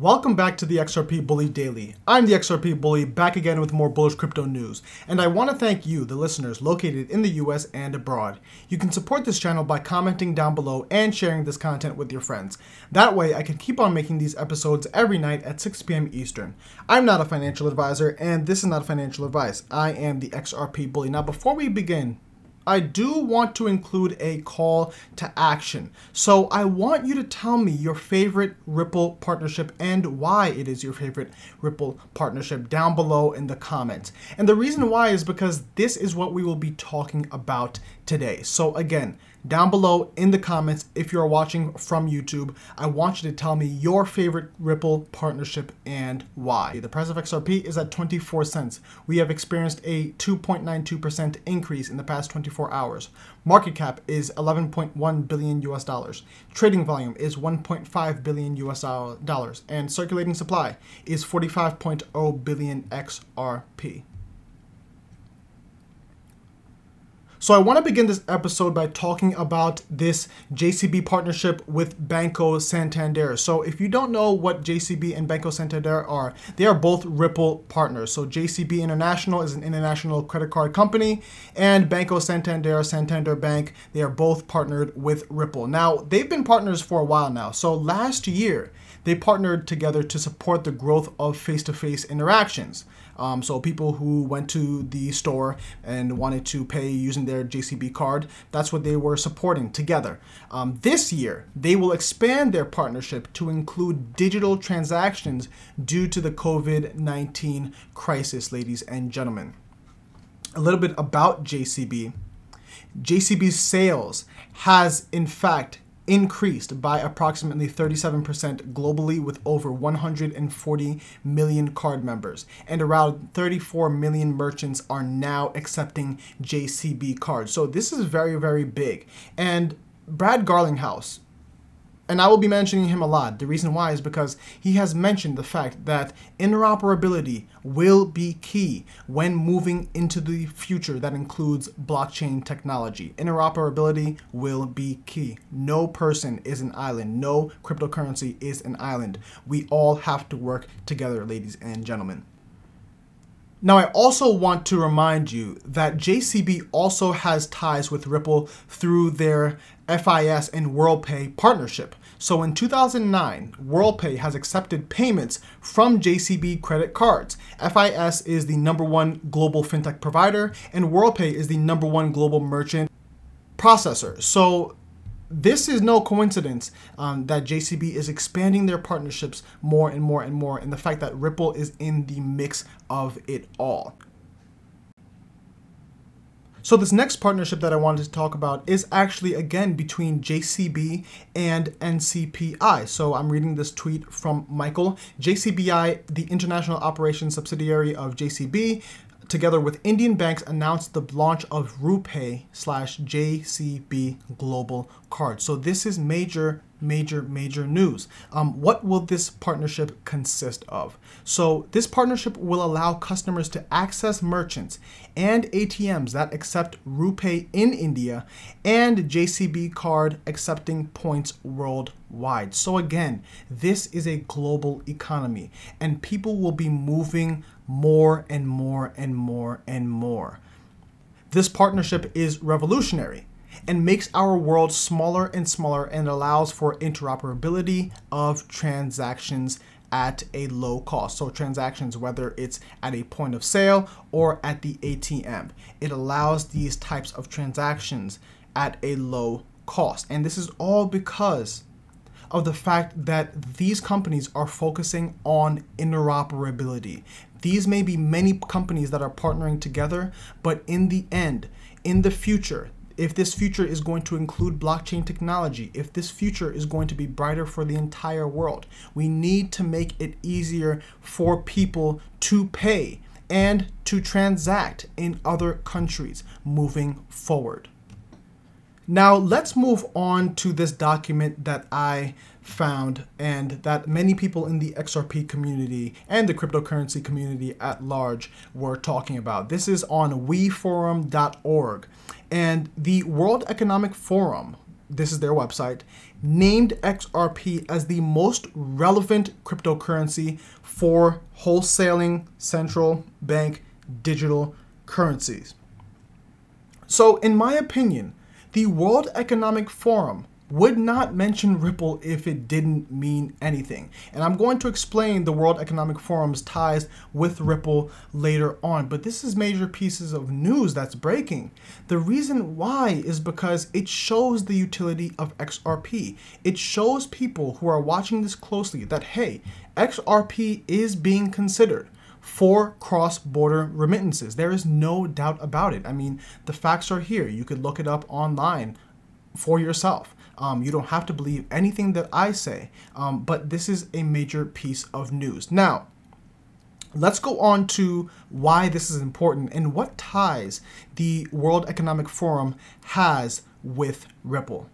Welcome back to the XRP Bully Daily. I'm the XRP Bully, back again with more bullish crypto news. And I want to thank you, the listeners located in the US and abroad. You can support this channel by commenting down below and sharing this content with your friends. That way, I can keep on making these episodes every night at 6 p.m. Eastern. I'm not a financial advisor, and this is not financial advice. I am the XRP Bully. Now, before we begin, I do want to include a call to action. So I want you to tell me your favorite Ripple partnership and why it is your favorite Ripple partnership down below in the comments. And the reason why is because this is what we will be talking about today. So again, down below in the comments if you're watching from YouTube. I want you to tell me your favorite Ripple partnership and why. The price of XRP is at 24 cents. We have experienced a 2.92% increase in the past 24 hours. Market cap is 11.1 billion US dollars. Trading volume is 1.5 billion US dollars and circulating supply is 45.0 billion XRP. So I want to begin this episode by talking about this JCB partnership with Banco Santander. So if you don't know what JCB and Banco Santander are, they are both Ripple partners. So JCB International is an international credit card company and Banco Santander, Santander Bank, they are both partnered with Ripple. Now, they've been partners for a while now. So last year, they partnered together to support the growth of face-to-face interactions. Um, so people who went to the store and wanted to pay using their JCB card, that's what they were supporting together. Um, this year, they will expand their partnership to include digital transactions due to the COVID-19 crisis, ladies and gentlemen. A little bit about JCB. JCB's sales has in fact increased by approximately 37% globally with over 140 million card members and around 34 million merchants are now accepting JCB cards. So this is very very big. And Brad Garlinghouse and I will be mentioning him a lot. The reason why is because he has mentioned the fact that interoperability will be key when moving into the future that includes blockchain technology. Interoperability will be key. No person is an island. No cryptocurrency is an island. We all have to work together, ladies and gentlemen. Now, I also want to remind you that JCB also has ties with Ripple through their FIS and WorldPay partnership. So in 2009, WorldPay has accepted payments from JCB credit cards. FIS is the number one global fintech provider, and WorldPay is the number one global merchant processor. So this is no coincidence um, that JCB is expanding their partnerships more and more and more, and the fact that Ripple is in the mix of it all. So this next partnership that I wanted to talk about is actually again between JCB and NCPI. So I'm reading this tweet from Michael. JCBI, the international operations subsidiary of JCB, together with Indian banks, announced the launch of RuPay slash JCB Global Card. So this is major, major, major news. Um, what will this partnership consist of? So this partnership will allow customers to access merchants and ATMs that accept RuPay in India and JCB card accepting points worldwide. So again, this is a global economy and people will be moving more and more and more and more. This partnership is revolutionary and makes our world smaller and smaller and allows for interoperability of transactions at a low cost. So transactions, whether it's at a point of sale or at the ATM, it allows these types of transactions at a low cost. And this is all because of the fact that these companies are focusing on interoperability. These may be many companies that are partnering together, but in the end, in the future, if this future is going to include blockchain technology, if this future is going to be brighter for the entire world, we need to make it easier for people to pay and to transact in other countries moving forward. Now let's move on to this document that I found and that many people in the XRP community and the cryptocurrency community at large were talking about. This is on weforum.org and the World Economic Forum this is their website, named XRP as the most relevant cryptocurrency for wholesaling central bank digital currencies. So, in my opinion, the World Economic Forum would not mention Ripple if it didn't mean anything. And I'm going to explain the World Economic Forum's ties with Ripple later on, but this is major pieces of news that's breaking. The reason why is because it shows the utility of XRP. It shows people who are watching this closely that hey, XRP is being considered for cross border remittances. There is no doubt about it. I mean, the facts are here. You could look it up online for yourself. Um, you don't have to believe anything that I say, um, but this is a major piece of news. Now, let's go on to why this is important and what ties the World Economic Forum has with Ripple.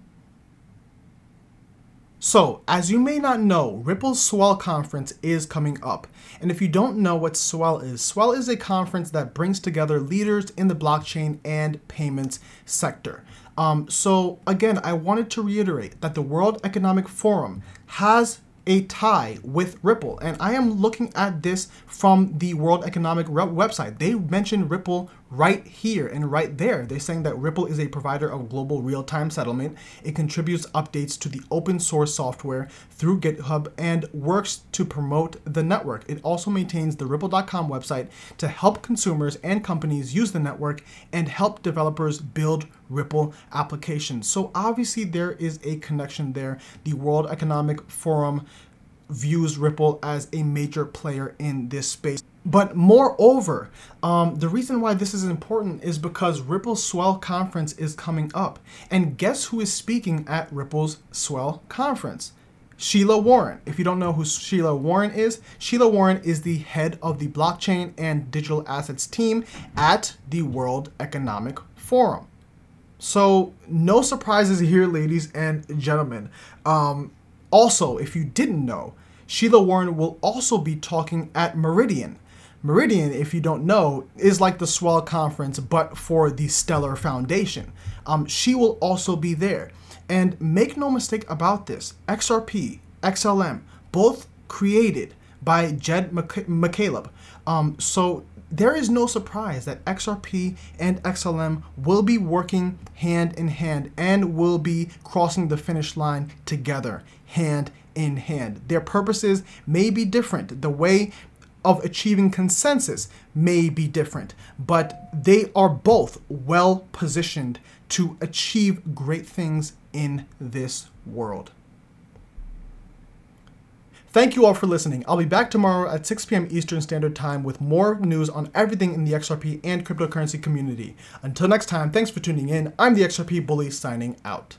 So, as you may not know, Ripple's Swell conference is coming up. And if you don't know what Swell is, Swell is a conference that brings together leaders in the blockchain and payments sector. Um, so, again, I wanted to reiterate that the World Economic Forum has a tie with Ripple. And I am looking at this from the World Economic website. They mention Ripple right here and right there. They're saying that Ripple is a provider of global real time settlement. It contributes updates to the open source software through GitHub and works to promote the network. It also maintains the Ripple.com website to help consumers and companies use the network and help developers build Ripple application. So, obviously, there is a connection there. The World Economic Forum views Ripple as a major player in this space. But moreover, um, the reason why this is important is because Ripple's Swell Conference is coming up. And guess who is speaking at Ripple's Swell Conference? Sheila Warren. If you don't know who Sheila Warren is, Sheila Warren is the head of the blockchain and digital assets team at the World Economic Forum. So, no surprises here, ladies and gentlemen. Um, also, if you didn't know, Sheila Warren will also be talking at Meridian. Meridian, if you don't know, is like the Swell Conference, but for the Stellar Foundation. Um, she will also be there. And make no mistake about this XRP, XLM, both created by Jed McCaleb. Um, so there is no surprise that XRP and XLM will be working hand in hand and will be crossing the finish line together, hand in hand. Their purposes may be different. The way of achieving consensus may be different, but they are both well positioned to achieve great things in this world. Thank you all for listening. I'll be back tomorrow at 6 p.m. Eastern Standard Time with more news on everything in the XRP and cryptocurrency community. Until next time, thanks for tuning in. I'm the XRP Bully signing out.